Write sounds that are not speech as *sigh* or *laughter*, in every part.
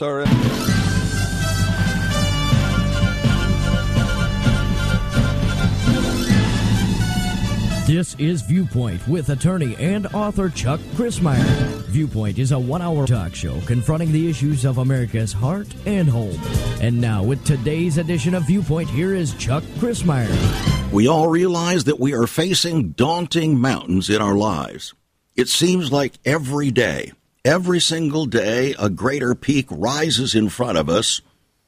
Sorry. This is Viewpoint with attorney and author Chuck Crismier. Viewpoint is a one hour talk show confronting the issues of America's heart and home. And now, with today's edition of Viewpoint, here is Chuck Crismier. We all realize that we are facing daunting mountains in our lives. It seems like every day, every single day, a greater peak rises in front of us,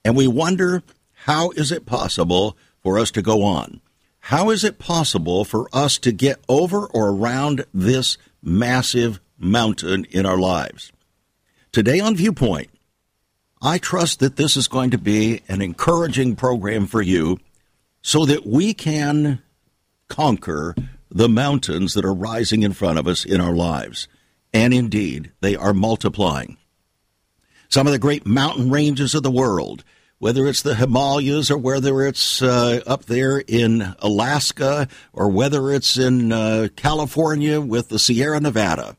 and we wonder how is it possible for us to go on? How is it possible for us to get over or around this massive mountain in our lives? Today on Viewpoint, I trust that this is going to be an encouraging program for you so that we can conquer the mountains that are rising in front of us in our lives. And indeed, they are multiplying. Some of the great mountain ranges of the world whether it's the Himalayas or whether it's uh, up there in Alaska or whether it's in uh, California with the Sierra Nevada.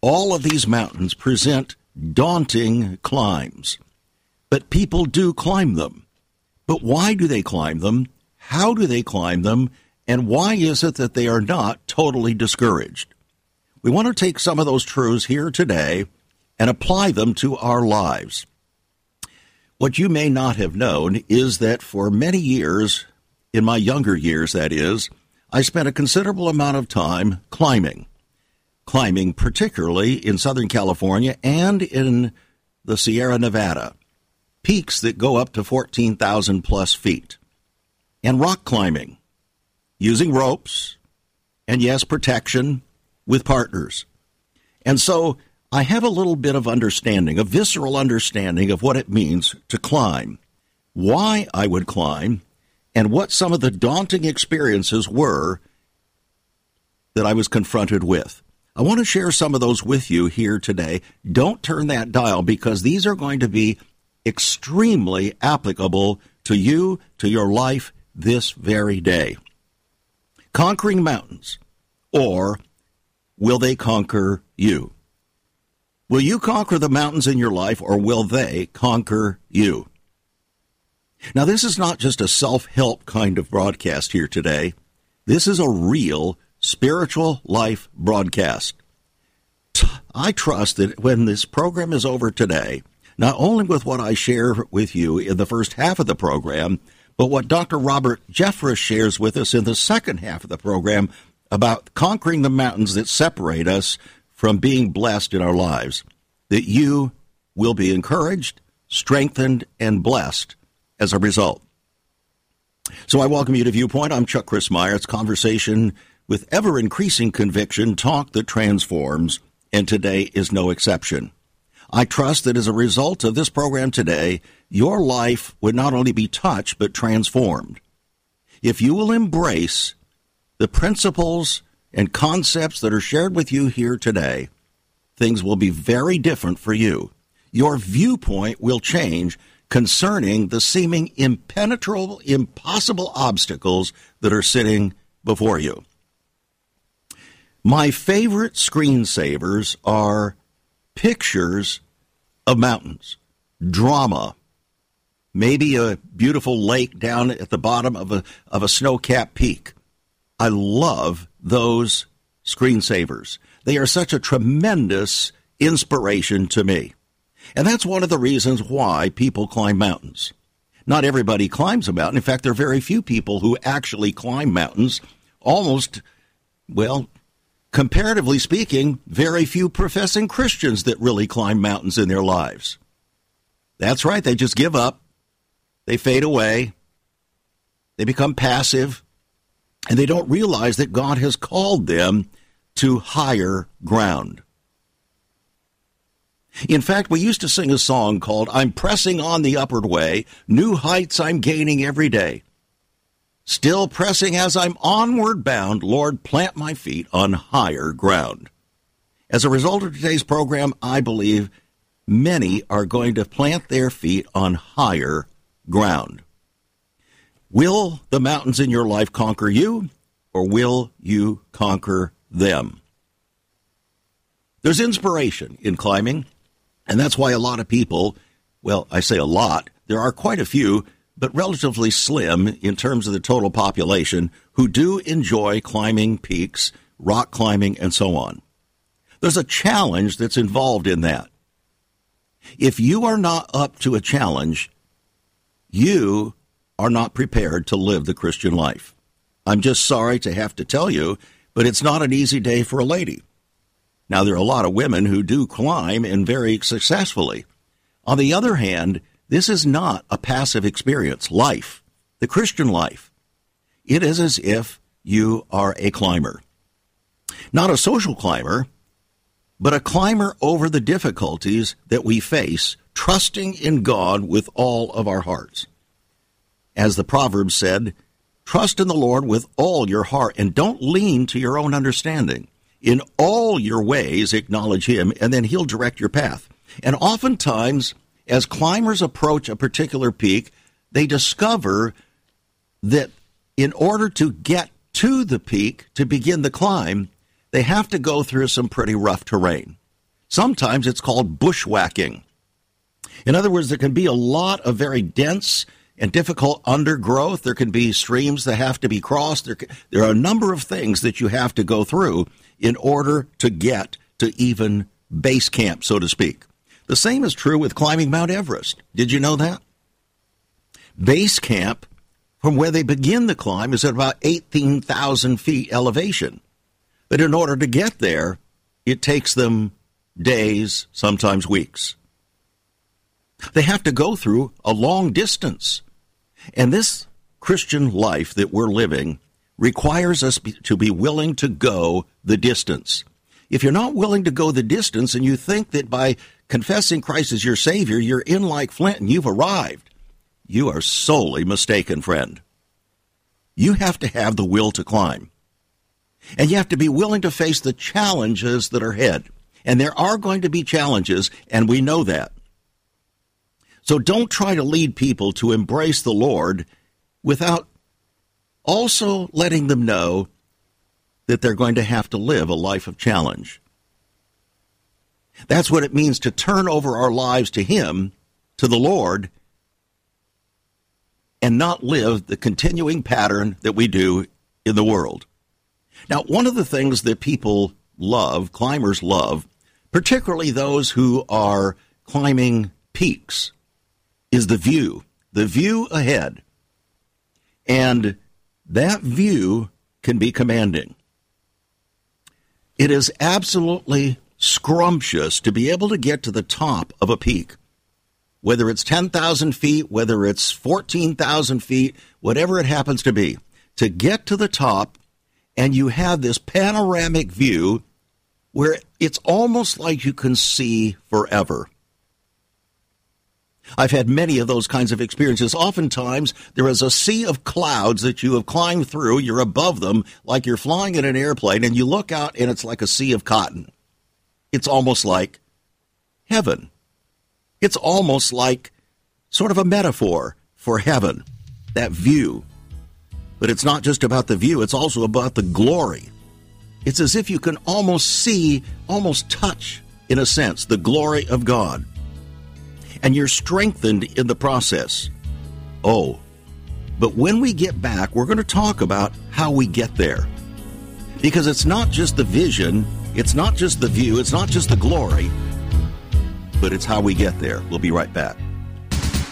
All of these mountains present daunting climbs, but people do climb them. But why do they climb them? How do they climb them? And why is it that they are not totally discouraged? We want to take some of those truths here today and apply them to our lives. What you may not have known is that for many years, in my younger years, that is, I spent a considerable amount of time climbing. Climbing, particularly in Southern California and in the Sierra Nevada, peaks that go up to 14,000 plus feet. And rock climbing, using ropes, and yes, protection with partners. And so I have a little bit of understanding, a visceral understanding of what it means to climb, why I would climb, and what some of the daunting experiences were that I was confronted with. I want to share some of those with you here today. Don't turn that dial because these are going to be extremely applicable to you, to your life this very day. Conquering mountains, or will they conquer you? Will you conquer the mountains in your life or will they conquer you? Now, this is not just a self help kind of broadcast here today. This is a real spiritual life broadcast. I trust that when this program is over today, not only with what I share with you in the first half of the program, but what Dr. Robert Jeffress shares with us in the second half of the program about conquering the mountains that separate us from being blessed in our lives, that you will be encouraged, strengthened, and blessed as a result. So I welcome you to Viewpoint. I'm Chuck Crismier. It's conversation with ever increasing conviction, talk that transforms, and today is no exception. I trust that as a result of this program today, your life would not only be touched, but transformed. If you will embrace the principles and concepts that are shared with you here today, things will be very different for you. Your viewpoint will change concerning the seeming impenetrable, impossible obstacles that are sitting before you. My favorite screensavers are pictures of mountains, drama, maybe a beautiful lake down at the bottom of a, of a snow capped peak. I love those screensavers. They are such a tremendous inspiration to me. And that's one of the reasons why people climb mountains. Not everybody climbs a mountain. In fact, there are very few people who actually climb mountains. Almost, well, comparatively speaking, very few professing Christians that really climb mountains in their lives. That's right, they just give up. They fade away. They become passive and they don't realize that God has called them to higher ground. In fact, we used to sing a song called I'm Pressing on the Upward Way, New Heights I'm Gaining Every Day. Still pressing as I'm onward bound, Lord, plant my feet on higher ground. As a result of today's program, I believe many are going to plant their feet on higher ground. Will the mountains in your life conquer you, or will you conquer them? There's inspiration in climbing, and that's why a lot of people, well, I say a lot, there are quite a few, but relatively slim in terms of the total population, who do enjoy climbing peaks, rock climbing, and so on. There's a challenge that's involved in that. If you are not up to a challenge, you are not prepared to live the Christian life. I'm just sorry to have to tell you, but it's not an easy day for a lady. Now, there are a lot of women who do climb and very successfully. On the other hand, this is not a passive experience. Life, the Christian life, it is as if you are a climber. Not a social climber, but a climber over the difficulties that we face, trusting in God with all of our hearts. As the proverb said, trust in the Lord with all your heart and don't lean to your own understanding. In all your ways, acknowledge Him, and then He'll direct your path. And oftentimes, as climbers approach a particular peak, they discover that in order to get to the peak, to begin the climb, they have to go through some pretty rough terrain. Sometimes it's called bushwhacking. In other words, there can be a lot of very dense and difficult undergrowth. There can be streams that have to be crossed. There, there are a number of things that you have to go through in order to get to even base camp, so to speak. The same is true with climbing Mount Everest. Did you know that? Base camp, from where they begin the climb, is at about 18,000 feet elevation. But in order to get there, it takes them days, sometimes weeks. They have to go through a long distance. And this Christian life that we're living requires us to be willing to go the distance. If you're not willing to go the distance and you think that by confessing Christ as your Savior, you're in like Flint and you've arrived, you are solely mistaken, friend. You have to have the will to climb. And you have to be willing to face the challenges that are ahead. And there are going to be challenges, and we know that. So don't try to lead people to embrace the Lord without also letting them know that they're going to have to live a life of challenge. That's what it means to turn over our lives to Him, to the Lord, and not live the continuing pattern that we do in the world. Now, one of the things that people love, climbers love, particularly those who are climbing peaks, is the view, the view ahead. And that view can be commanding. It is absolutely scrumptious to be able to get to the top of a peak, whether it's 10,000 feet, whether it's 14,000 feet, whatever it happens to be. To get to the top and you have this panoramic view where it's almost like you can see forever. I've had many of those kinds of experiences. Oftentimes, there is a sea of clouds that you have climbed through. You're above them, like you're flying in an airplane, and you look out, and it's like a sea of cotton. It's almost like heaven. It's almost like sort of a metaphor for heaven, that view. But it's not just about the view, it's also about the glory. It's as if you can almost see, almost touch, in a sense, the glory of God. And you're strengthened in the process. Oh, but when we get back, we're going to talk about how we get there. Because it's not just the vision, it's not just the view, it's not just the glory, but it's how we get there. We'll be right back.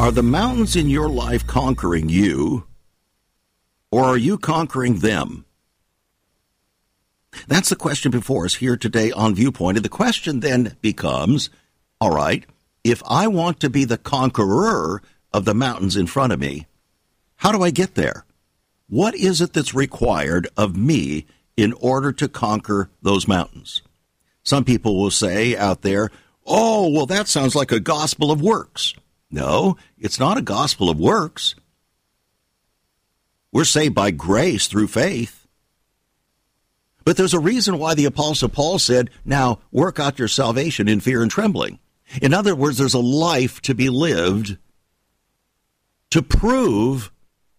Are the mountains in your life conquering you, or are you conquering them? That's the question before us here today on Viewpoint. And the question then becomes all right, if I want to be the conqueror of the mountains in front of me, how do I get there? What is it that's required of me in order to conquer those mountains. Some people will say out there, oh, well, that sounds like a gospel of works. No, it's not a gospel of works. We're saved by grace through faith. But there's a reason why the Apostle Paul said, now work out your salvation in fear and trembling. In other words, there's a life to be lived to prove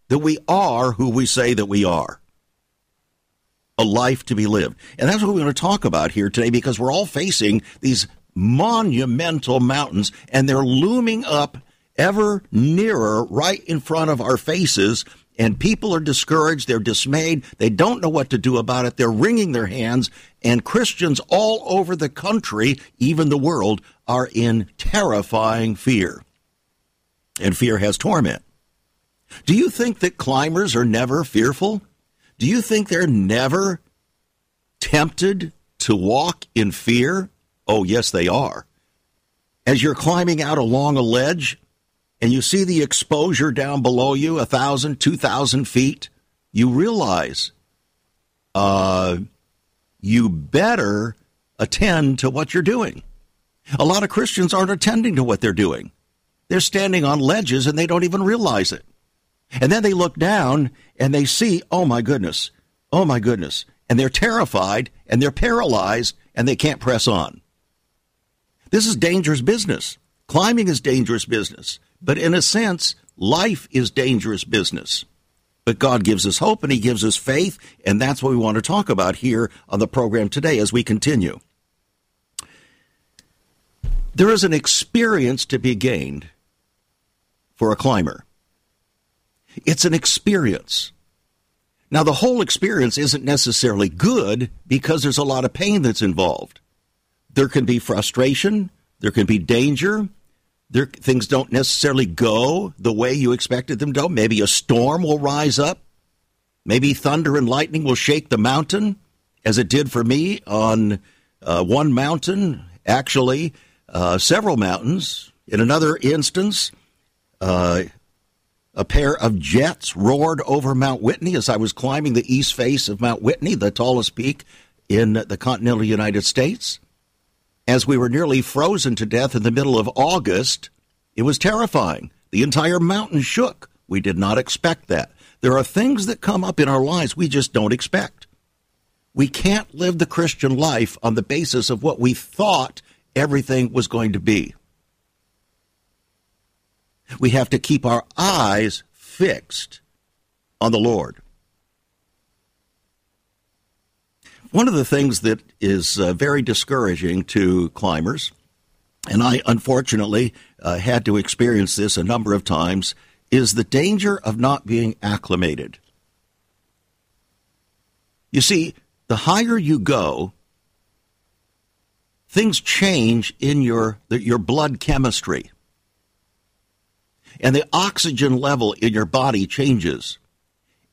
that we are who we say that we are. A life to be lived. And that's what we want to talk about here today because we're all facing these monumental mountains and they're looming up ever nearer right in front of our faces and people are discouraged, they're dismayed, they don't know what to do about it, they're wringing their hands, and Christians all over the country, even the world, are in terrifying fear. And fear has torment. Do you think that climbers are never fearful? Do you think they're never tempted to walk in fear? Oh, yes, they are. As you're climbing out along a ledge, and you see the exposure down below you, a thousand, two thousand feet, you realize uh, you better attend to what you're doing. A lot of Christians aren't attending to what they're doing. They're standing on ledges and they don't even realize it. And then they look down and they see, oh my goodness, oh my goodness. And they're terrified and they're paralyzed and they can't press on. This is dangerous business. Climbing is dangerous business. But in a sense, life is dangerous business. But God gives us hope and He gives us faith, and that's what we want to talk about here on the program today as we continue. There is an experience to be gained for a climber. It's an experience. Now, the whole experience isn't necessarily good because there's a lot of pain that's involved. There can be frustration, there can be danger, there, things don't necessarily go the way you expected them to. Maybe a storm will rise up. Maybe thunder and lightning will shake the mountain, as it did for me on uh, one mountain, actually, uh, several mountains. In another instance, uh, a pair of jets roared over Mount Whitney as I was climbing the east face of Mount Whitney, the tallest peak in the continental United States as we were nearly frozen to death in the middle of August, it was terrifying. The entire mountain shook. We did not expect that. There are things that come up in our lives we just don't expect. We can't live the Christian life on the basis of what we thought everything was going to be. We have to keep our eyes fixed on the Lord. One of the things that is uh, very discouraging to climbers, and I unfortunately uh, had to experience this a number of times, is the danger of not being acclimated. You see, the higher you go, things change in your your blood chemistry. And the oxygen level in your body changes.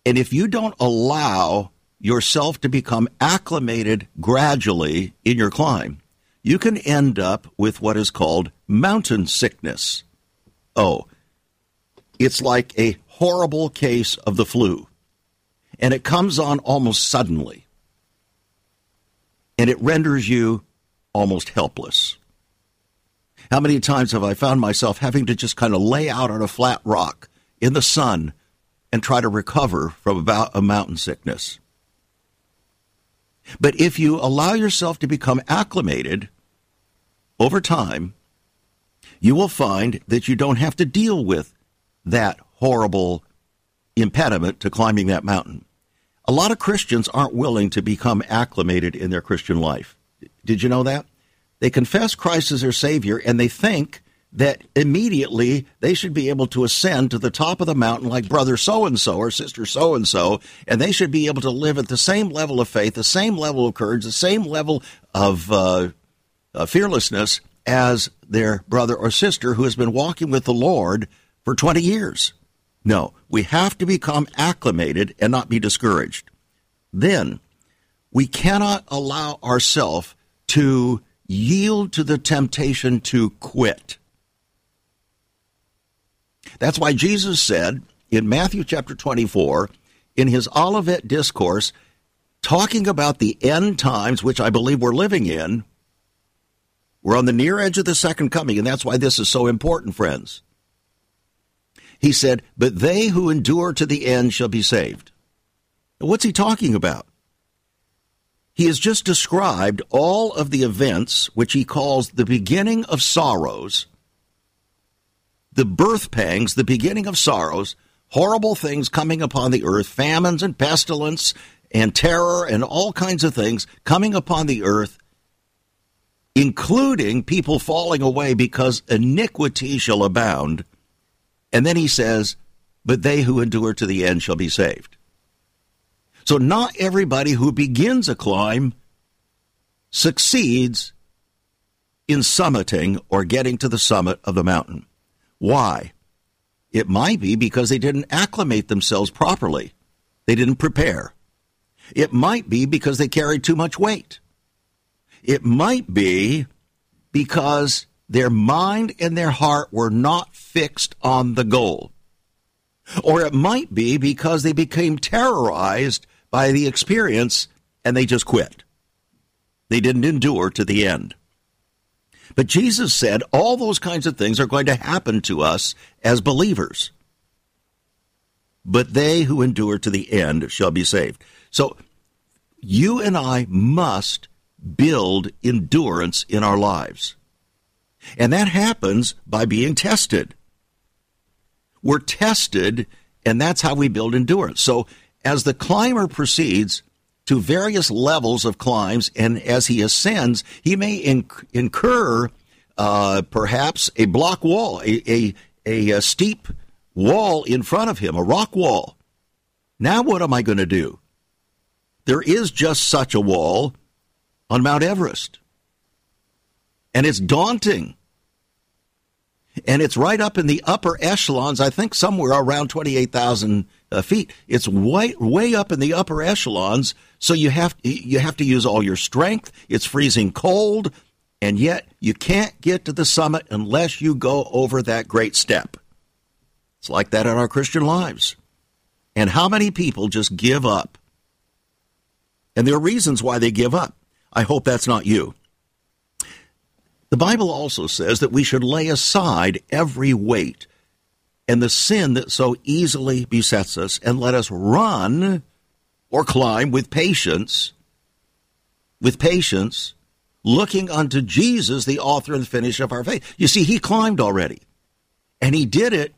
And if you don't allow yourself to become acclimated gradually in your climb, you can end up with what is called mountain sickness. Oh, it's like a horrible case of the flu, and it comes on almost suddenly, and it renders you almost helpless. How many times have I found myself having to just kind of lay out on a flat rock in the sun and try to recover from about a mountain sickness? But if you allow yourself to become acclimated over time, you will find that you don't have to deal with that horrible impediment to climbing that mountain. A lot of Christians aren't willing to become acclimated in their Christian life. Did you know that? They confess Christ as their Savior and they think that immediately they should be able to ascend to the top of the mountain like brother so and so or sister so and so, and they should be able to live at the same level of faith, the same level of courage, the same level of uh, uh, fearlessness as their brother or sister who has been walking with the Lord for 20 years. No, we have to become acclimated and not be discouraged. Then we cannot allow ourselves to yield to the temptation to quit. That's why Jesus said in Matthew chapter 24, in his Olivet discourse, talking about the end times, which I believe we're living in. We're on the near edge of the second coming, and that's why this is so important, friends. He said, But they who endure to the end shall be saved. What's he talking about? He has just described all of the events which he calls the beginning of sorrows, the birth pangs, the beginning of sorrows, horrible things coming upon the earth, famines and pestilence and terror and all kinds of things coming upon the earth, including people falling away because iniquity shall abound. And then he says, But they who endure to the end shall be saved. So not everybody who begins a climb succeeds in summiting or getting to the summit of the mountain. Why? It might be because they didn't acclimate themselves properly. They didn't prepare. It might be because they carried too much weight. It might be because their mind and their heart were not fixed on the goal. Or it might be because they became terrorized by the experience and they just quit. They didn't endure to the end. But Jesus said all those kinds of things are going to happen to us as believers. But they who endure to the end shall be saved. So you and I must build endurance in our lives. And that happens by being tested. We're tested, and that's how we build endurance. So as the climber proceeds to various levels of climbs, and as he ascends, he may inc- incur uh, perhaps a block wall, a, a, a, a steep wall in front of him, a rock wall. Now, what am I going to do? There is just such a wall on Mount Everest. And it's daunting. And it's right up in the upper echelons, I think somewhere around 28,000 uh, feet. It's way, way up in the upper echelons, so you have, you have to use all your strength. It's freezing cold, and yet you can't get to the summit unless you go over that great step. It's like that in our Christian lives. And how many people just give up? And there are reasons why they give up. I hope that's not you. The Bible also says that we should lay aside every weight and the sin that so easily besets us, and let us run or climb with patience, with patience, looking unto Jesus, the author and finisher of our faith. You see, he climbed already, and he did it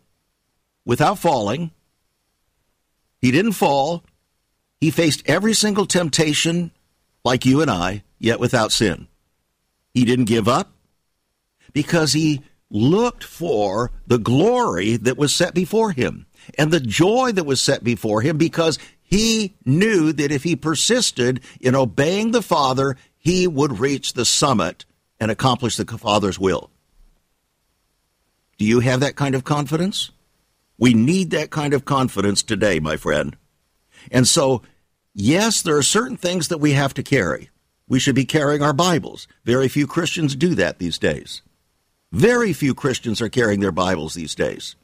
without falling. He didn't fall. He faced every single temptation like you and I, yet without sin. He didn't give up because he looked for the glory that was set before him and the joy that was set before him because he knew that if he persisted in obeying the Father, he would reach the summit and accomplish the Father's will. Do you have that kind of confidence? We need that kind of confidence today, my friend. And so, yes, there are certain things that we have to carry. We should be carrying our Bibles. Very few Christians do that these days. Very few Christians are carrying their Bibles these days.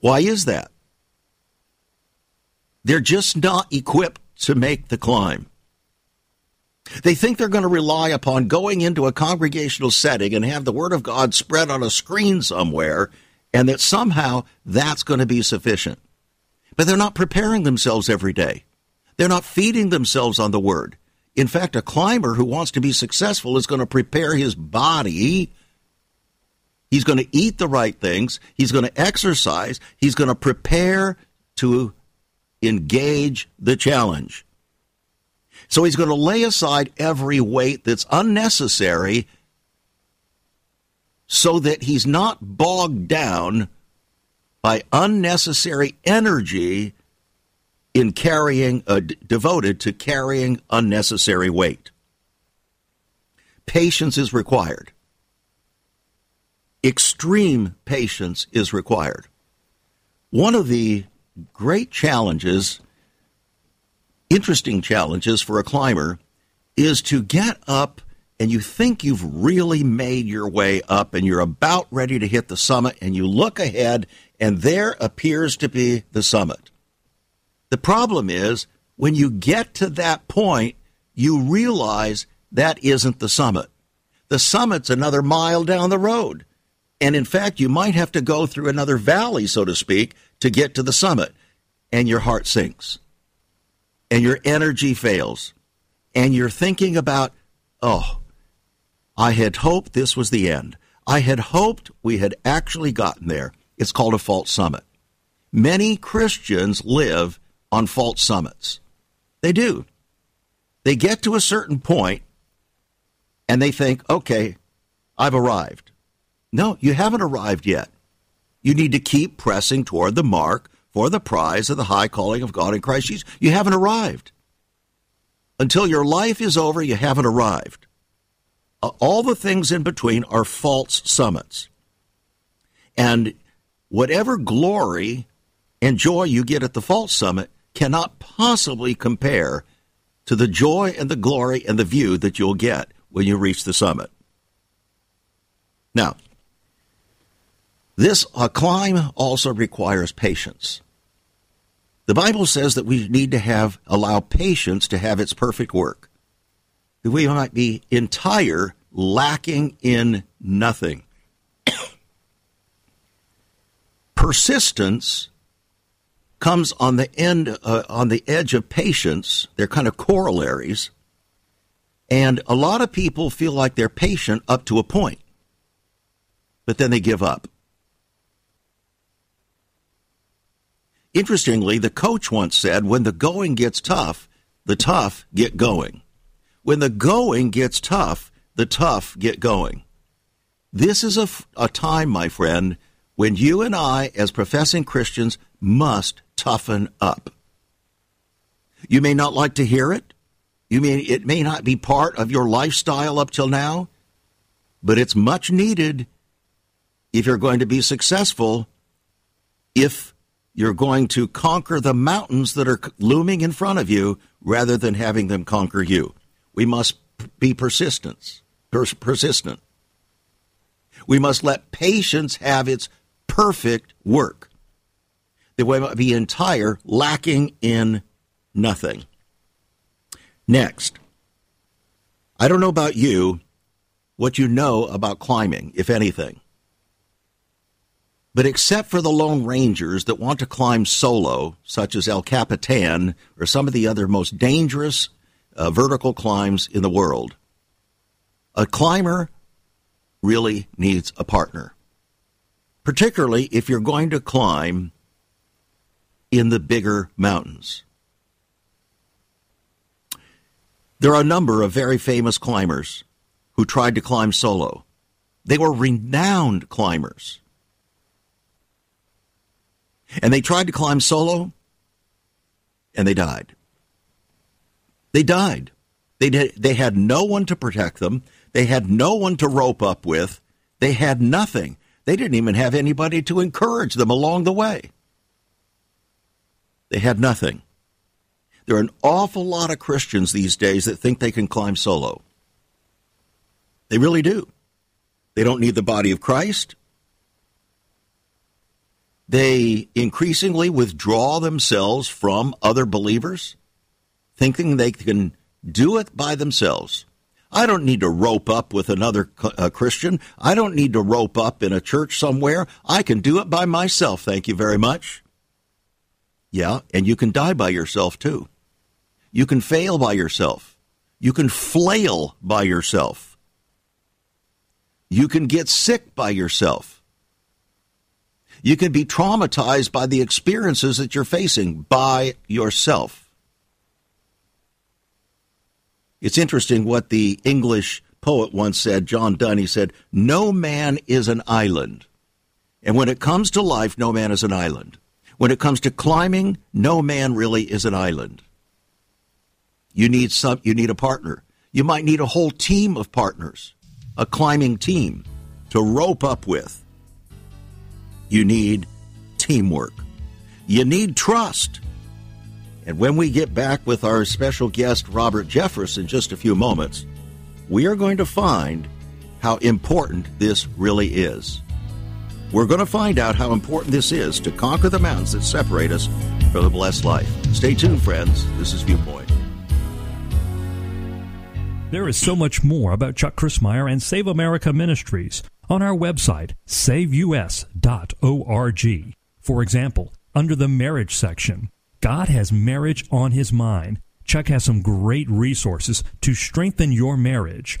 Why is that? They're just not equipped to make the climb. They think they're going to rely upon going into a congregational setting and have the Word of God spread on a screen somewhere, and that somehow that's going to be sufficient. But they're not preparing themselves every day. They're not feeding themselves on the Word. In fact, a climber who wants to be successful is going to prepare his body. He's going to eat the right things. He's going to exercise. He's going to prepare to engage the challenge. So he's going to lay aside every weight that's unnecessary so that he's not bogged down by unnecessary energy in carrying, uh, d- devoted to carrying unnecessary weight. Patience is required. Extreme patience is required. One of the great challenges, interesting challenges for a climber, is to get up and you think you've really made your way up and you're about ready to hit the summit and you look ahead and there appears to be the summit. The problem is when you get to that point, you realize that isn't the summit. The summit's another mile down the road. And in fact, you might have to go through another valley, so to speak, to get to the summit. And your heart sinks. And your energy fails. And you're thinking about, oh, I had hoped this was the end. I had hoped we had actually gotten there. It's called a false summit. Many Christians live on false summits. They do. They get to a certain point and they think, okay, I've arrived. No, you haven't arrived yet. You need to keep pressing toward the mark for the prize of the high calling of God in Christ Jesus. You haven't arrived. Until your life is over, you haven't arrived. Uh, all the things in between are false summits. And whatever glory and joy you get at the false summit cannot possibly compare to the joy and the glory and the view that you'll get when you reach the summit. Now, this climb also requires patience. The Bible says that we need to have allow patience to have its perfect work. That we might be entire, lacking in nothing. *coughs* Persistence comes on the end uh, on the edge of patience. They're kind of corollaries. And a lot of people feel like they're patient up to a point, but then they give up. Interestingly, the coach once said, when the going gets tough, the tough get going. When the going gets tough, the tough get going. This is a, a time, my friend, when you and I, as professing Christians, must toughen up. You may not like to hear it. You may it may not be part of your lifestyle up till now, but it's much needed if you're going to be successful, if you're going to conquer the mountains that are looming in front of you rather than having them conquer you. We must be persistent. Pers- persistent. We must let patience have its perfect work. That we might be entire, lacking in nothing. Next, I don't know about you, what you know about climbing, if anything. But except for the Lone Rangers that want to climb solo, such as El Capitan or some of the other most dangerous uh, vertical climbs in the world, a climber really needs a partner. Particularly if you're going to climb in the bigger mountains. There are a number of very famous climbers who tried to climb solo. They were renowned climbers. And they tried to climb solo, and they died. They died. They, did, they had no one to protect them. They had no one to rope up with. They had nothing. They didn't even have anybody to encourage them along the way. They had nothing. There are an awful lot of Christians these days that think they can climb solo. They really do. They don't need the body of Christ. They increasingly withdraw themselves from other believers, thinking they can do it by themselves. I don't need to rope up with another Christian. I don't need to rope up in a church somewhere. I can do it by myself. Thank you very much. Yeah, and you can die by yourself too. You can fail by yourself. You can flail by yourself. You can get sick by yourself. You can be traumatized by the experiences that you're facing by yourself. It's interesting what the English poet once said, John Donne. He said, No man is an island. And when it comes to life, no man is an island. When it comes to climbing, no man really is an island. You need some you need a partner. You might need a whole team of partners, a climbing team to rope up with. You need teamwork. You need trust. And when we get back with our special guest Robert Jeffress in just a few moments, we are going to find how important this really is. We're going to find out how important this is to conquer the mountains that separate us for the blessed life. Stay tuned, friends. This is Viewpoint. There is so much more about Chuck Crismier and Save America Ministries on our website, saveus.org. For example, under the marriage section, God has marriage on his mind. Chuck has some great resources to strengthen your marriage.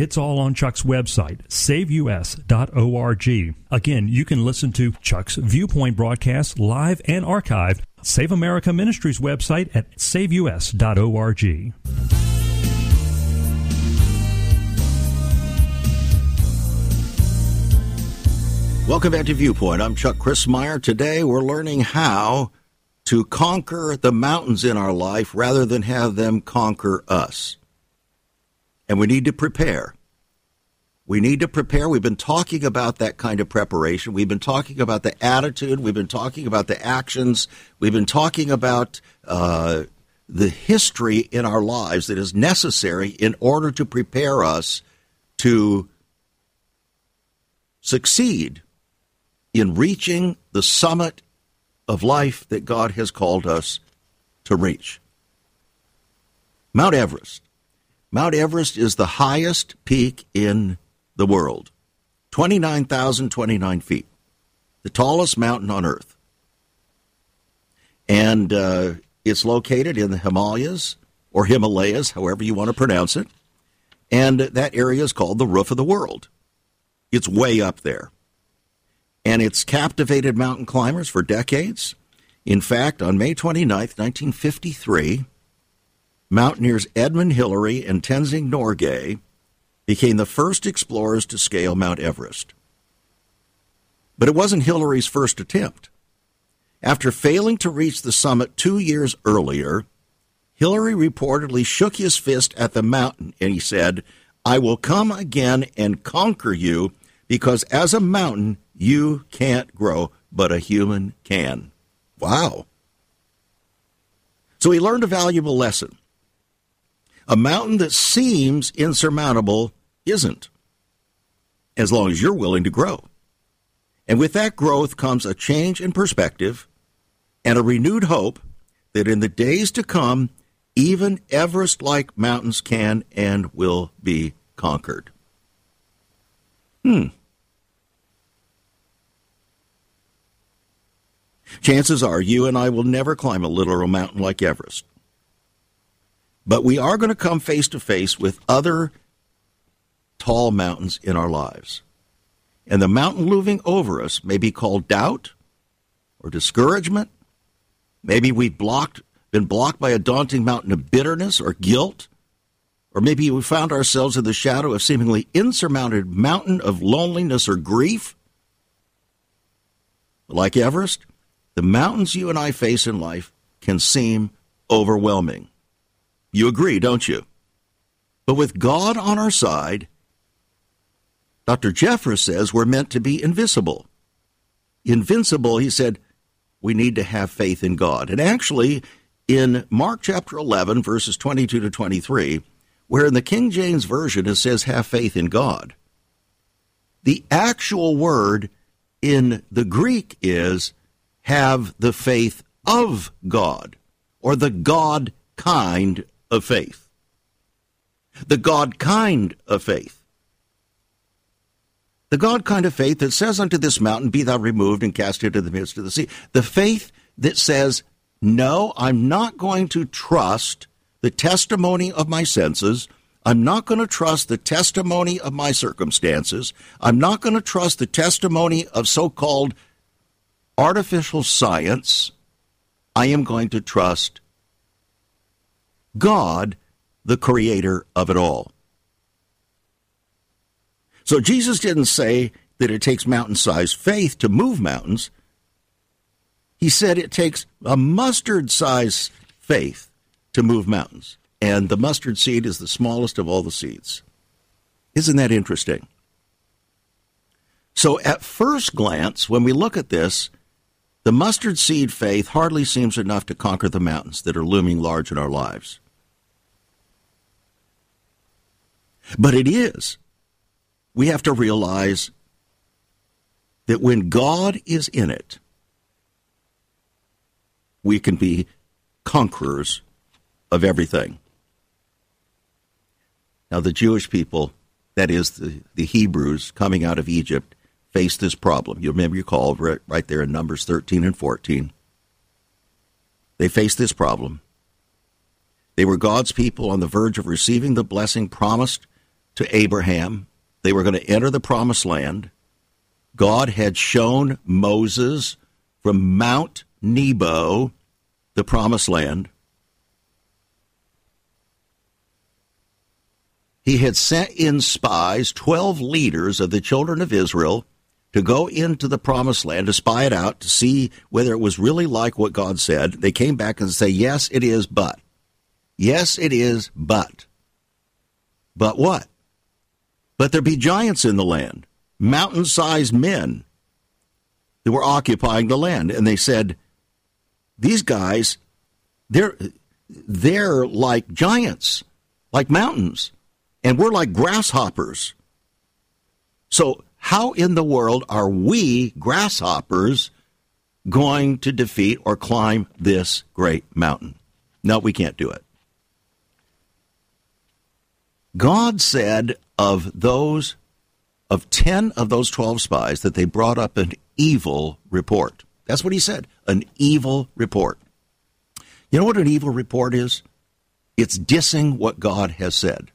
It's all on Chuck's website, saveus.org. Again, you can listen to Chuck's Viewpoint broadcast live and archived. Save America Ministries website at saveus.org. Welcome back to Viewpoint. I'm Chuck Crismier. Today we're learning how to conquer the mountains in our life rather than have them conquer us and we need to prepare. We need to prepare. We've been talking about that kind of preparation. We've been talking about the attitude. We've been talking about the actions. We've been talking about uh, the history in our lives that is necessary in order to prepare us to succeed in reaching the summit of life that God has called us to reach. Mount Everest Mount Everest is the highest peak in the world 29,029 feet, the tallest mountain on Earth. And uh, it's located in the Himalayas, or Himalayas, however you want to pronounce it. And that area is called the roof of the world. It's way up there. And it's captivated mountain climbers for decades. In fact, on May 29th, 1953, Mountaineers Edmund Hillary and Tenzing Norgay became the first explorers to scale Mount Everest. But it wasn't Hillary's first attempt. After failing to reach the summit two years earlier, Hillary reportedly shook his fist at the mountain and he said, I will come again and conquer you because as a mountain you can't grow, but a human can. Wow. So he learned a valuable lesson. A mountain that seems insurmountable isn't, as long as you're willing to grow. And with that growth comes a change in perspective and a renewed hope that in the days to come, even Everest like mountains can and will be conquered. Hmm. Chances are you and I will never climb a literal mountain like Everest. But we are going to come face to face with other tall mountains in our lives. And the mountain looming over us may be called doubt or discouragement. Maybe we've blocked, been blocked by a daunting mountain of bitterness or guilt. Or maybe we found ourselves in the shadow of seemingly insurmounted mountain of loneliness or grief. Like Everest, the mountains you and I face in life can seem overwhelming. You agree, don't you? But with God on our side, Dr. Jeffress says we're meant to be invisible. Invincible, he said, we need to have faith in God. And actually, in Mark chapter 11, verses 22 to 23, where in the King James Version it says, have faith in God, the actual word in the Greek is have the faith of God, or the God kind of faith. The God kind of faith. The God kind of faith that says unto this mountain, Be thou removed and cast into the midst of the sea. The faith that says, No, I'm not going to trust the testimony of my senses. I'm not going to trust the testimony of my circumstances. I'm not going to trust the testimony of so called artificial science. I am going to trust God, the creator of it all. So Jesus didn't say that it takes mountain sized faith to move mountains. He said it takes a mustard sized faith to move mountains. and the mustard seed is the smallest of all the seeds. Isn't that interesting? So, at first glance, when we look at this, the mustard seed faith hardly seems enough to conquer the mountains that are looming large in our lives. But it is. We have to realize that when God is in it, we can be conquerors of everything. Now, the Jewish people, that is, the, the Hebrews coming out of Egypt, faced this problem. You remember you called right, right there in Numbers 13 and 14. They faced this problem. They were God's people on the verge of receiving the blessing promised to Abraham. They were going to enter the promised land. God had shown Moses from Mount Nebo the promised land. He had sent in spies, 12 leaders of the children of Israel, to go into the promised land to spy it out to see whether it was really like what God said. They came back and say, "Yes, it is, but." Yes, it is, but. But what? But there be giants in the land, mountain-sized men that were occupying the land, and they said, "These guys, they're they're like giants, like mountains, and we're like grasshoppers." So how in the world are we, grasshoppers, going to defeat or climb this great mountain? No, we can't do it. God said of those, of 10 of those 12 spies, that they brought up an evil report. That's what he said an evil report. You know what an evil report is? It's dissing what God has said.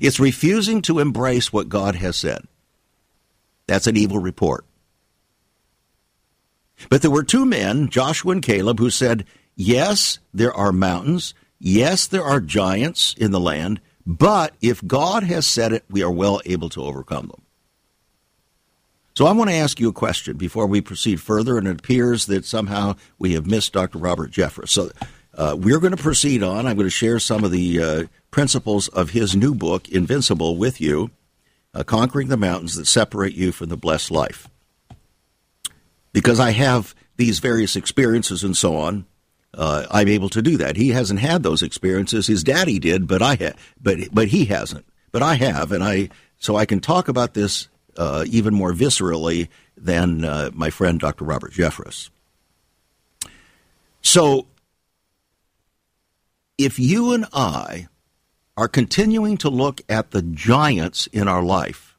It's refusing to embrace what God has said. That's an evil report. But there were two men, Joshua and Caleb, who said, Yes, there are mountains. Yes, there are giants in the land. But if God has said it, we are well able to overcome them. So I want to ask you a question before we proceed further, and it appears that somehow we have missed Dr. Robert Jeffress. So uh, we're going to proceed on. I'm going to share some of the uh, principles of his new book, Invincible, with you, uh, Conquering the Mountains That Separate You from the Blessed Life. Because I have these various experiences and so on, uh, I'm able to do that. He hasn't had those experiences. His daddy did, but I ha- but but he hasn't. But I have, and I so I can talk about this uh, even more viscerally than uh, my friend Dr. Robert Jeffress. So, if you and I are continuing to look at the giants in our life,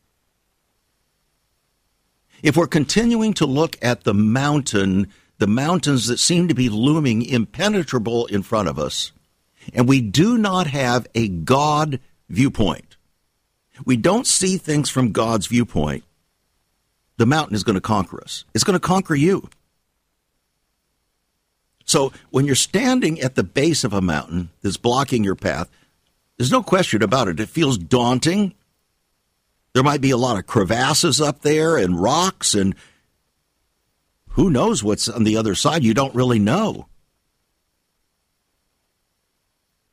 if we're continuing to look at the mountain, the mountains that seem to be looming impenetrable in front of us, and we do not have a God viewpoint, we don't see things from God's viewpoint, the mountain is going to conquer us. It's going to conquer you. So when you're standing at the base of a mountain that's blocking your path, there's no question about it. It feels daunting. There might be a lot of crevasses up there and rocks, and who knows what's on the other side? You don't really know.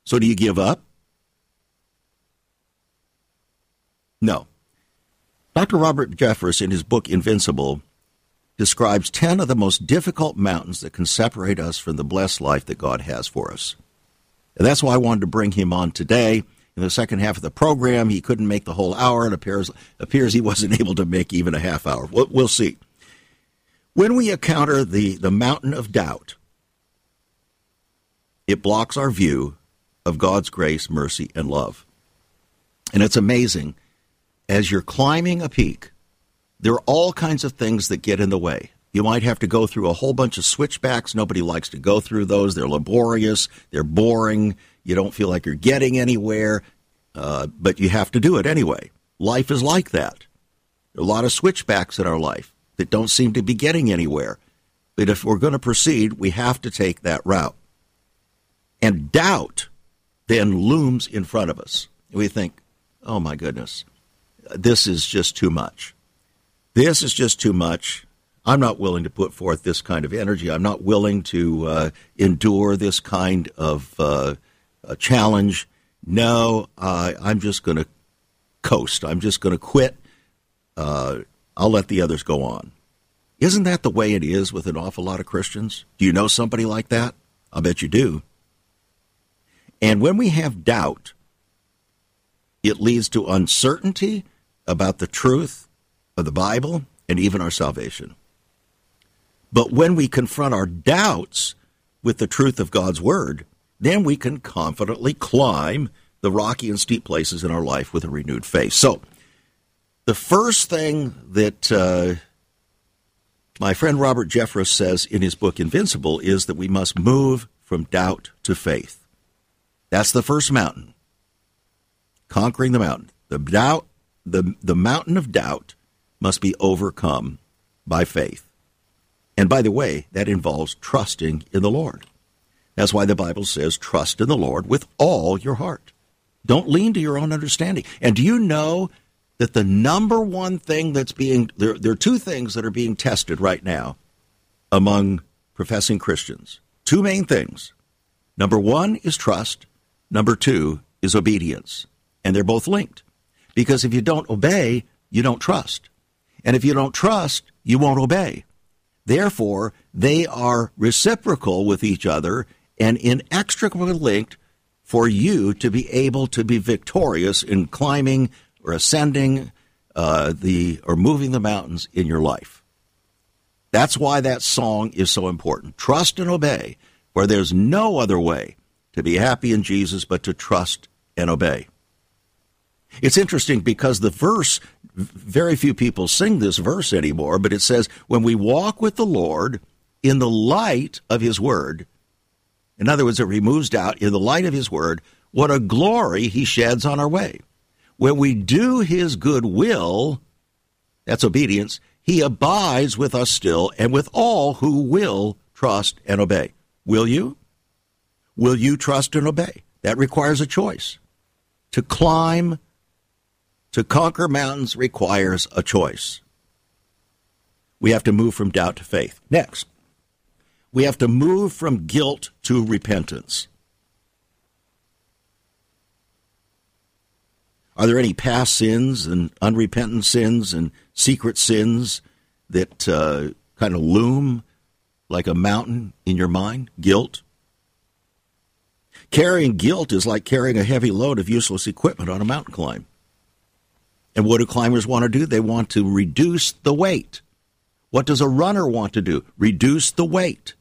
So, do you give up? No. Dr. Robert Jeffress, in his book Invincible, describes 10 of the most difficult mountains that can separate us from the blessed life that God has for us. And that's why I wanted to bring him on today. In the second half of the program, he couldn't make the whole hour. And appears, appears he wasn't *laughs* able to make even a half hour. We'll, we'll see. When we encounter the, the mountain of doubt, it blocks our view of God's grace, mercy, and love. And it's amazing. As you're climbing a peak, there are all kinds of things that get in the way. You might have to go through a whole bunch of switchbacks. Nobody likes to go through those. They're laborious, they're boring. You don't feel like you're getting anywhere, uh, but you have to do it anyway. Life is like that. There are a lot of switchbacks in our life that don't seem to be getting anywhere. But if we're going to proceed, we have to take that route. And doubt then looms in front of us. We think, oh my goodness, this is just too much. This is just too much. I'm not willing to put forth this kind of energy. I'm not willing to uh, endure this kind of uh, challenge. No, uh, I'm just going to coast. I'm just going to quit. I'll let the others go on. Isn't that the way it is with an awful lot of Christians? Do you know somebody like that? I bet you do. And when we have doubt, it leads to uncertainty about the truth of the Bible and even our salvation. But when we confront our doubts with the truth of God's Word, then we can confidently climb the rocky and steep places in our life with a renewed faith. So, the first thing that uh, my friend Robert Jeffress says in his book Invincible is that we must move from doubt to faith. That's the first mountain. Conquering the mountain. The doubt the, the mountain of doubt must be overcome by faith. And by the way, that involves trusting in the Lord. That's why the Bible says, trust in the Lord with all your heart. Don't lean to your own understanding. And do you know that the number one thing that's being, there, there are two things that are being tested right now among professing Christians. Two main things. Number one is trust, number two is obedience. And they're both linked. Because if you don't obey, you don't trust. And if you don't trust, you won't obey. Therefore, they are reciprocal with each other and inextricably linked for you to be able to be victorious in climbing or ascending uh, the or moving the mountains in your life. That's why that song is so important. Trust and obey, for there's no other way to be happy in Jesus but to trust and obey. It's interesting because the verse, very few people sing this verse anymore, but it says, when we walk with the Lord in the light of his word, in other words, it removes doubt in the light of his word, what a glory he sheds on our way. When we do his good will, that's obedience, he abides with us still and with all who will trust and obey. Will you? Will you trust and obey? That requires a choice. To climb to conquer mountains requires a choice. We have to move from doubt to faith. Next, we have to move from guilt to repentance. Are there any past sins and unrepentant sins and secret sins that uh, kind of loom like a mountain in your mind? Guilt? Carrying guilt is like carrying a heavy load of useless equipment on a mountain climb. And what do climbers want to do? They want to reduce the weight. What does a runner want to do? Reduce the weight.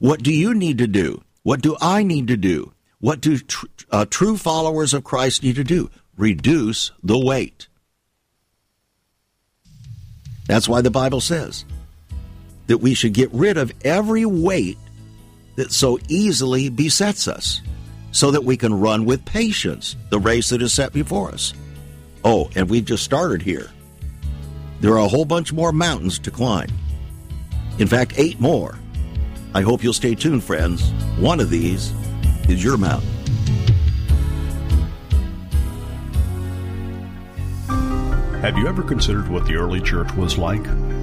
What do you need to do? What do I need to do? What do tr- uh, true followers of Christ need to do? Reduce the weight. That's why the Bible says that we should get rid of every weight that so easily besets us so that we can run with patience the race that is set before us. Oh, and we've just started here. There are a whole bunch more mountains to climb. In fact, eight more. I hope you'll stay tuned, friends. One of these is your mountain. Have you ever considered what the early church was like?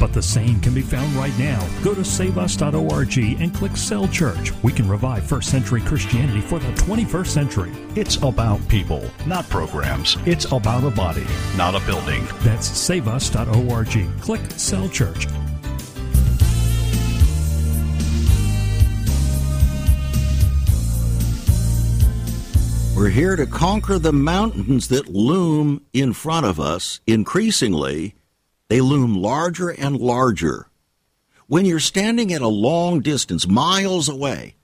But the same can be found right now. Go to saveus.org and click Cell Church. We can revive first century Christianity for the 21st century. It's about people, not programs. It's about a body, not a building. That's saveus.org. Click Cell Church. We're here to conquer the mountains that loom in front of us increasingly they loom larger and larger. When you're standing at a long distance, miles away,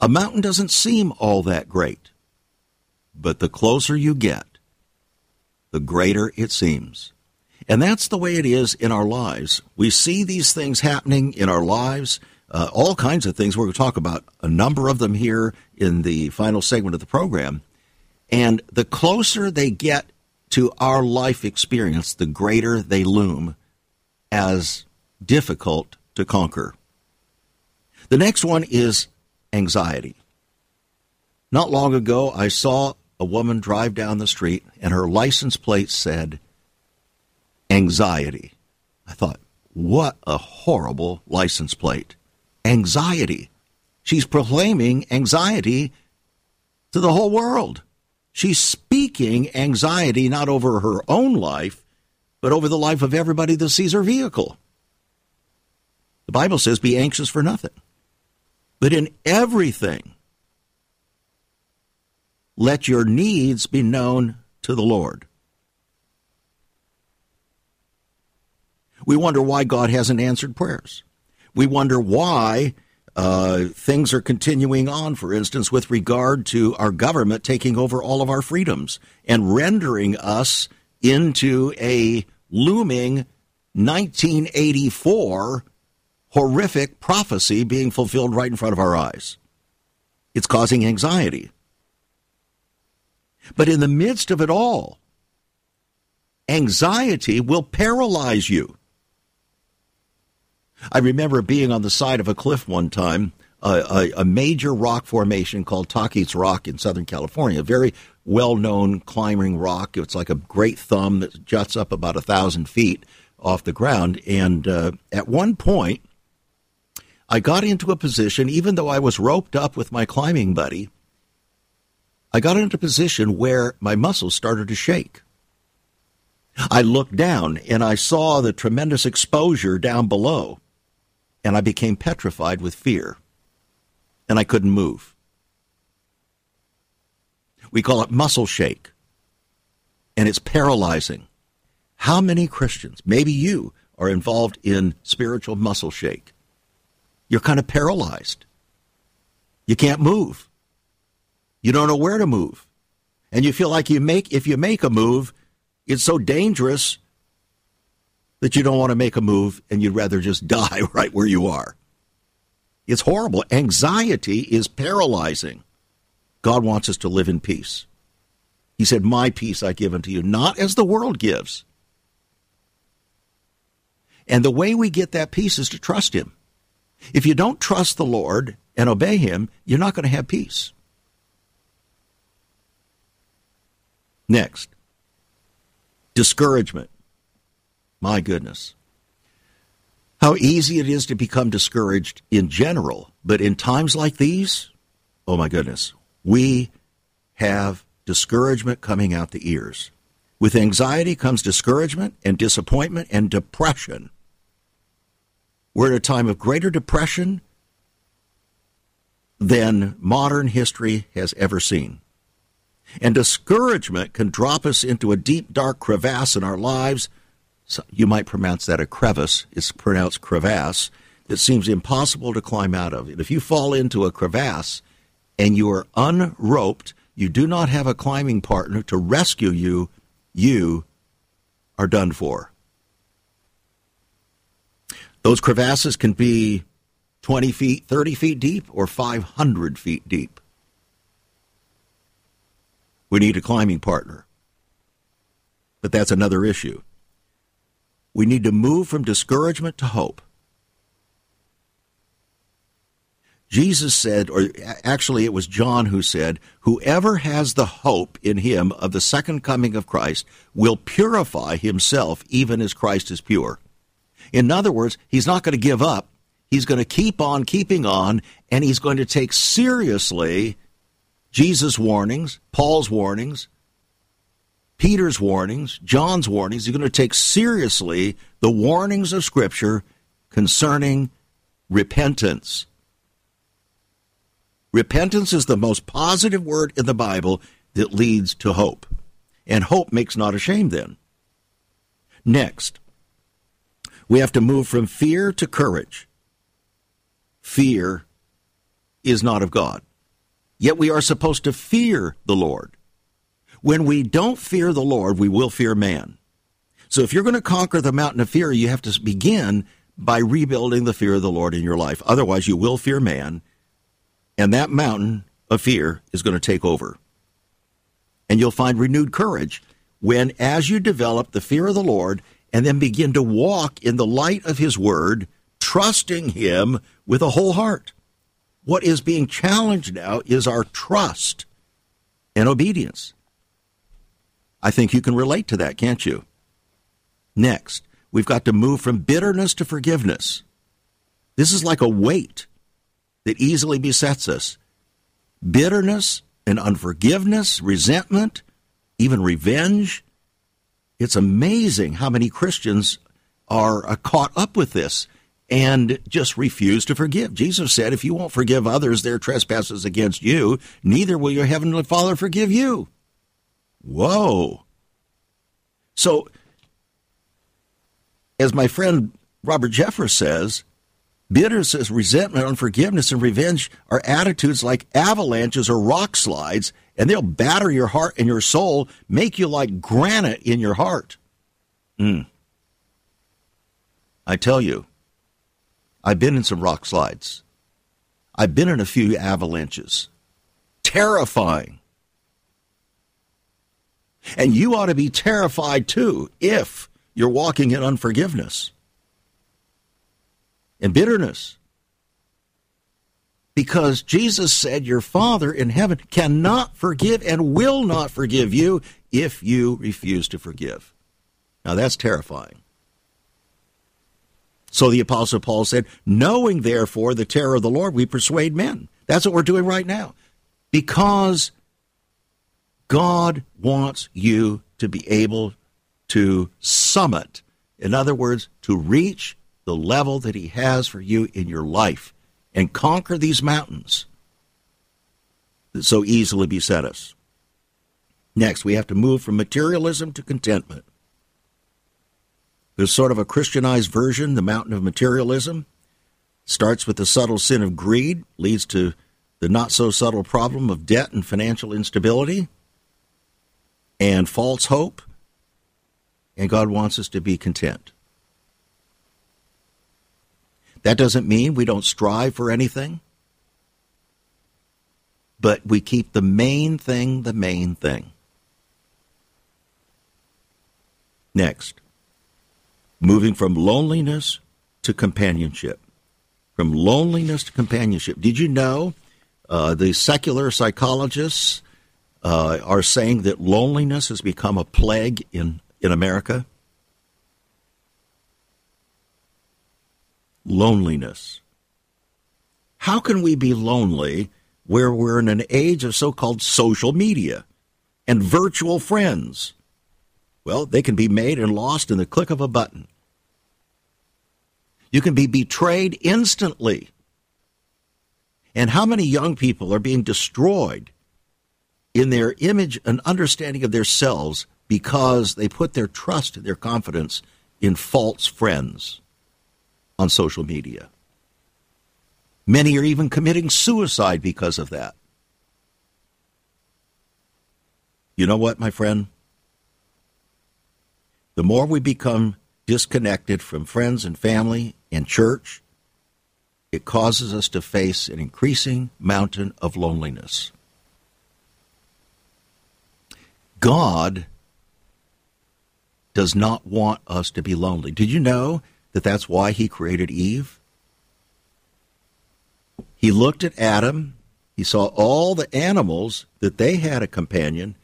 a mountain doesn't seem all that great. But the closer you get, the greater it seems. And that's the way it is in our lives. We see these things happening in our lives, uh, all kinds of things. We're going to talk about a number of them here in the final segment of the program. And the closer they get to our life experience, the greater they loom as difficult to conquer. The next one is anxiety. Not long ago, I saw a woman drive down the street and her license plate said anxiety. I thought, what a horrible license plate. Anxiety. She's proclaiming anxiety to the whole world. She's speaking anxiety not over her own life, but over the life of everybody that sees her vehicle. The Bible says, be anxious for nothing. But in everything, let your needs be known to the Lord. We wonder why God hasn't answered prayers. We wonder why uh, things are continuing on, for instance, with regard to our government taking over all of our freedoms and rendering us into a looming 1984 horrific prophecy being fulfilled right in front of our eyes. It's causing anxiety. But in the midst of it all, anxiety will paralyze you. I remember being on the side of a cliff one time, a, a, major rock formation called Tahquitz Rock in Southern California, a very well known climbing rock. It's like a great thumb that juts up about a thousand feet off the ground. And uh, at one point, I got into a position, even though I was roped up with my climbing buddy, I got into a position where my muscles started to shake. I looked down and I saw the tremendous exposure down below, and I became petrified with fear, and I couldn't move. We call it muscle shake, and it's paralyzing. How many Christians, maybe you, are involved in spiritual muscle shake? You're kind of paralyzed. You can't move. You don't know where to move. And you feel like you make if you make a move, it's so dangerous that you don't want to make a move and you'd rather just *laughs* die right where you are. It's horrible. Anxiety is paralyzing. God wants us to live in peace. He said, My peace I give unto you, not as the world gives. And the way we get that peace is to trust Him. If you don't trust the Lord and obey Him, you're not going to have peace. Next, discouragement. My goodness. How easy it is to become discouraged in general, but in times like these, oh my goodness, we have discouragement coming out the ears. With anxiety comes discouragement and disappointment and depression. We're at a time of greater depression than modern history has ever seen. And discouragement can drop us into a deep, dark crevasse in our lives. So you might pronounce that a crevice. It's pronounced crevasse. That seems impossible to climb out of. And if you fall into a crevasse and you are unroped, you do not have a climbing partner to rescue you, you are done for. Those crevasses can be 20 feet, 30 feet deep, or 500 feet deep. We need a climbing partner. But that's another issue. We need to move from discouragement to hope. Jesus said, or actually it was John who said, whoever has the hope in him of the second coming of Christ will purify himself even as Christ is pure. In other words, he's not going to give up. He's going to keep on keeping on, and he's going to take seriously Jesus' warnings, Paul's warnings, Peter's warnings, John's warnings. He's going to take seriously the warnings of Scripture concerning repentance. Repentance is the most positive word in the Bible that leads to hope. And hope makes not ashamed then. Next, we have to move from fear to courage. fear is not of God. Yet we are supposed to fear the Lord. When we don't fear the Lord, we will fear man. So if you're going to conquer the mountain of fear, you have to begin by rebuilding the fear of the Lord in your life. Otherwise, you will fear man, and that mountain of fear is going to take over. And you'll find renewed courage when, as you develop the fear of the Lord and then begin to walk in the light of His Word, trusting Him with a whole heart. What is being challenged now is our trust and obedience. I think you can relate to that, can't you? Next, we've got to move from bitterness to forgiveness. This is like a weight that easily besets us. Bitterness and unforgiveness, resentment, even revenge. It's amazing how many Christians are uh, caught up with this and just refuse to forgive. Jesus said, If you won't forgive others their trespasses against you, neither will your heavenly Father forgive you. Whoa. So, as my friend Robert Jeffress says, bitterness, resentment, unforgiveness, and revenge are attitudes like avalanches or rock slides, and they'll batter your heart and your soul, make you like granite in your heart. Mm. I tell you, I've been in some rock slides. I've been in a few avalanches. Terrifying. And you ought to be terrified too if you're walking in unforgiveness and bitterness. Because Jesus said your Father in heaven cannot forgive and will not forgive you if you refuse to forgive. Now that's terrifying. So the Apostle Paul said, Knowing therefore the terror of the Lord, we persuade men. That's what we're doing right now. Because God wants you to be able to summit. In other words, to reach the level that He has for you in your life and conquer these mountains that so easily beset us. Next, we have to move from materialism to contentment. There's sort of a Christianized version, the mountain of materialism. Starts with the subtle sin of greed, leads to the not so subtle problem of debt and financial instability and false hope, and God wants us to be content. That doesn't mean we don't strive for anything, but we keep the main thing the main thing. Next, moving from loneliness to companionship. From loneliness to companionship. Did you know uh, the secular psychologists uh, are saying that loneliness has become a plague in, in America. Loneliness. How can we be lonely where we're in an age of so called social media and virtual friends? Well, they can be made and lost in the click of a button. You can be betrayed instantly. And how many young people are being destroyed in their image and understanding of themselves because they put their trust their confidence in false friends on social media. Many are even committing suicide because of that. You know what, my friend? The more we become disconnected from friends and family and church, it causes us to face an increasing mountain of loneliness. God does not want us to be lonely. Did you know that that's why he created Eve? He looked at Adam, he saw all the animals that they had a companion,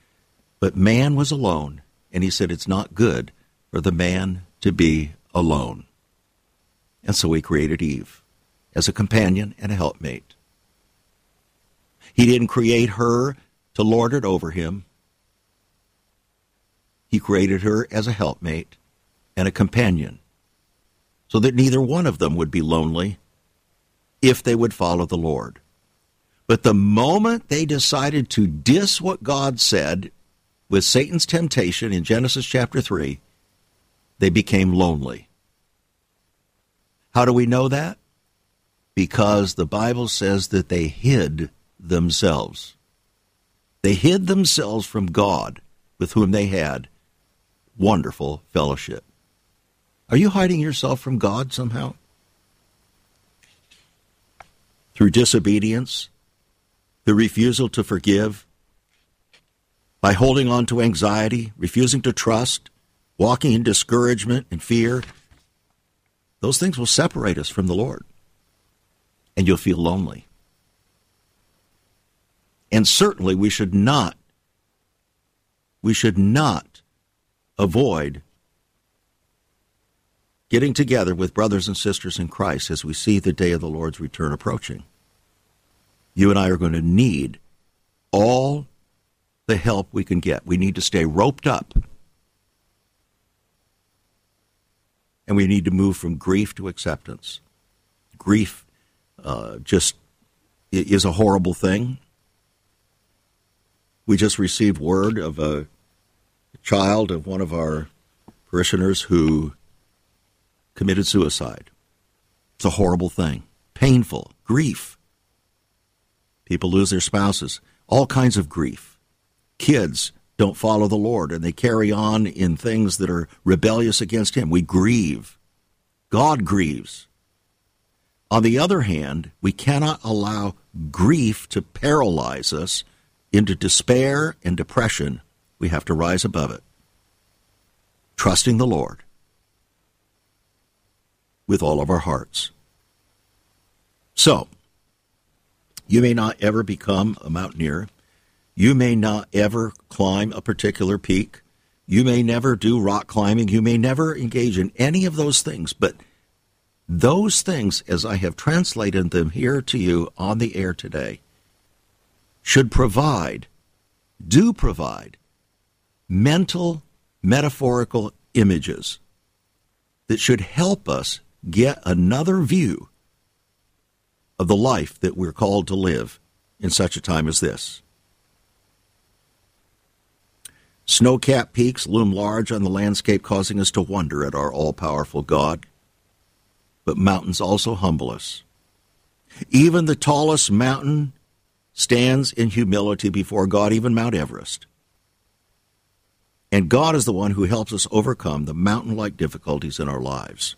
but man was alone, and he said it's not good for the man to be alone. And so he created Eve as a companion and a helpmate. He didn't create her to lord it over him. He created her as a helpmate and a companion, so that neither one of them would be lonely if they would follow the Lord. But the moment they decided to dis what God said with Satan's temptation in Genesis chapter 3, they became lonely. How do we know that? because the Bible says that they hid themselves. They hid themselves from God with whom they had wonderful fellowship. Are you hiding yourself from God somehow? Through disobedience, the refusal to forgive, by holding on to anxiety, refusing to trust, walking in discouragement and fear, those things will separate us from the Lord. And you'll feel lonely. And certainly we should not, we should not avoid getting together with brothers and sisters in Christ as we see the day of the Lord's return approaching. You and I are going to need all the help we can get. We need to stay roped up. And we need to move from grief to acceptance. Grief uh, just is a horrible thing. We just received word of a child of one of our parishioners who committed suicide. It's a horrible thing, painful, grief. People lose their spouses, all kinds of grief kids don't follow the Lord and they carry on in things that are rebellious against Him. We grieve. God grieves. On the other hand, we cannot allow grief to paralyze us into despair and depression. We have to rise above it, trusting the Lord with all of our hearts. So, you may not ever become a mountaineer. You may not ever climb a particular peak. You may never do rock climbing. You may never engage in any of those things. But those things, as I have translated them here to you on the air today, should provide, do provide, mental, metaphorical images that should help us get another view of the life that we're called to live in such a time as this. Snow capped peaks loom large on the landscape, causing us to wonder at our all powerful God. But mountains also humble us. Even the tallest mountain stands in humility before God, even Mount Everest. And God is the one who helps us overcome the mountain like difficulties in our lives.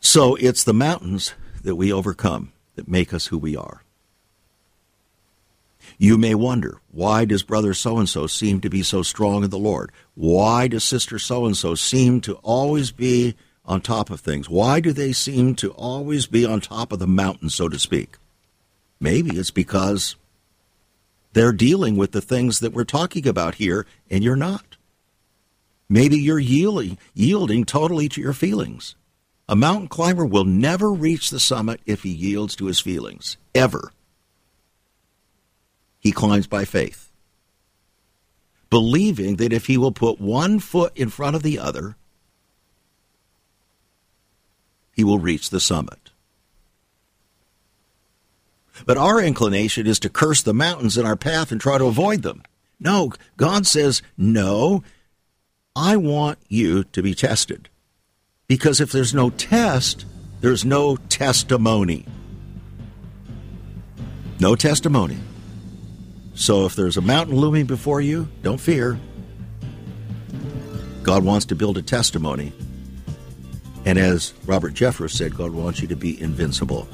So it's the mountains that we overcome that make us who we are. You may wonder, why does brother so and so seem to be so strong in the Lord? Why does sister so and so seem to always be on top of things? Why do they seem to always be on top of the mountain, so to speak? Maybe it's because they're dealing with the things that we're talking about here and you're not. Maybe you're yielding, yielding totally to your feelings. A mountain climber will never reach the summit if he yields to his feelings, ever. He climbs by faith, believing that if he will put one foot in front of the other, he will reach the summit. But our inclination is to curse the mountains in our path and try to avoid them. No, God says, no, I want you to be tested. Because if there's no test, there's no testimony. No testimony. So if there's a mountain looming before you, don't fear. God wants to build a testimony. And as Robert Jeffress said, God wants you to be invincible.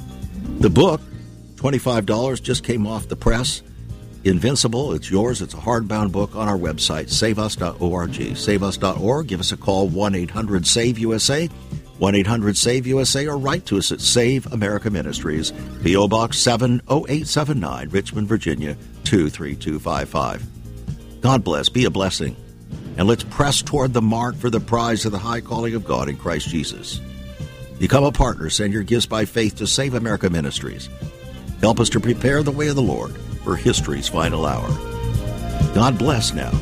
The book, $25, just came off the press. Invincible, it's yours. It's a hardbound book on our website, saveus.org. Saveus.org. Give us a call, 1 800 SAVE USA. 1 800 SAVE USA or write to us at Save America Ministries, P.O. Box 70879, Richmond, Virginia 23255. God bless, be a blessing, and let's press toward the mark for the prize of the high calling of God in Christ Jesus. Become a partner, send your gifts by faith to Save America Ministries. Help us to prepare the way of the Lord for history's final hour. God bless now,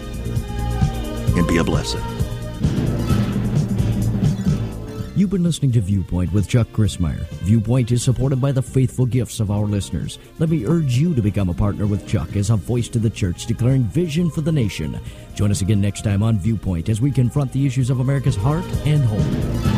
and be a blessing. You've been listening to Viewpoint with Chuck Crismier. Viewpoint is supported by the faithful gifts of our listeners. Let me urge you to become a partner with Chuck as a voice to the church declaring vision for the nation. Join us again next time on Viewpoint as we confront the issues of America's heart and home.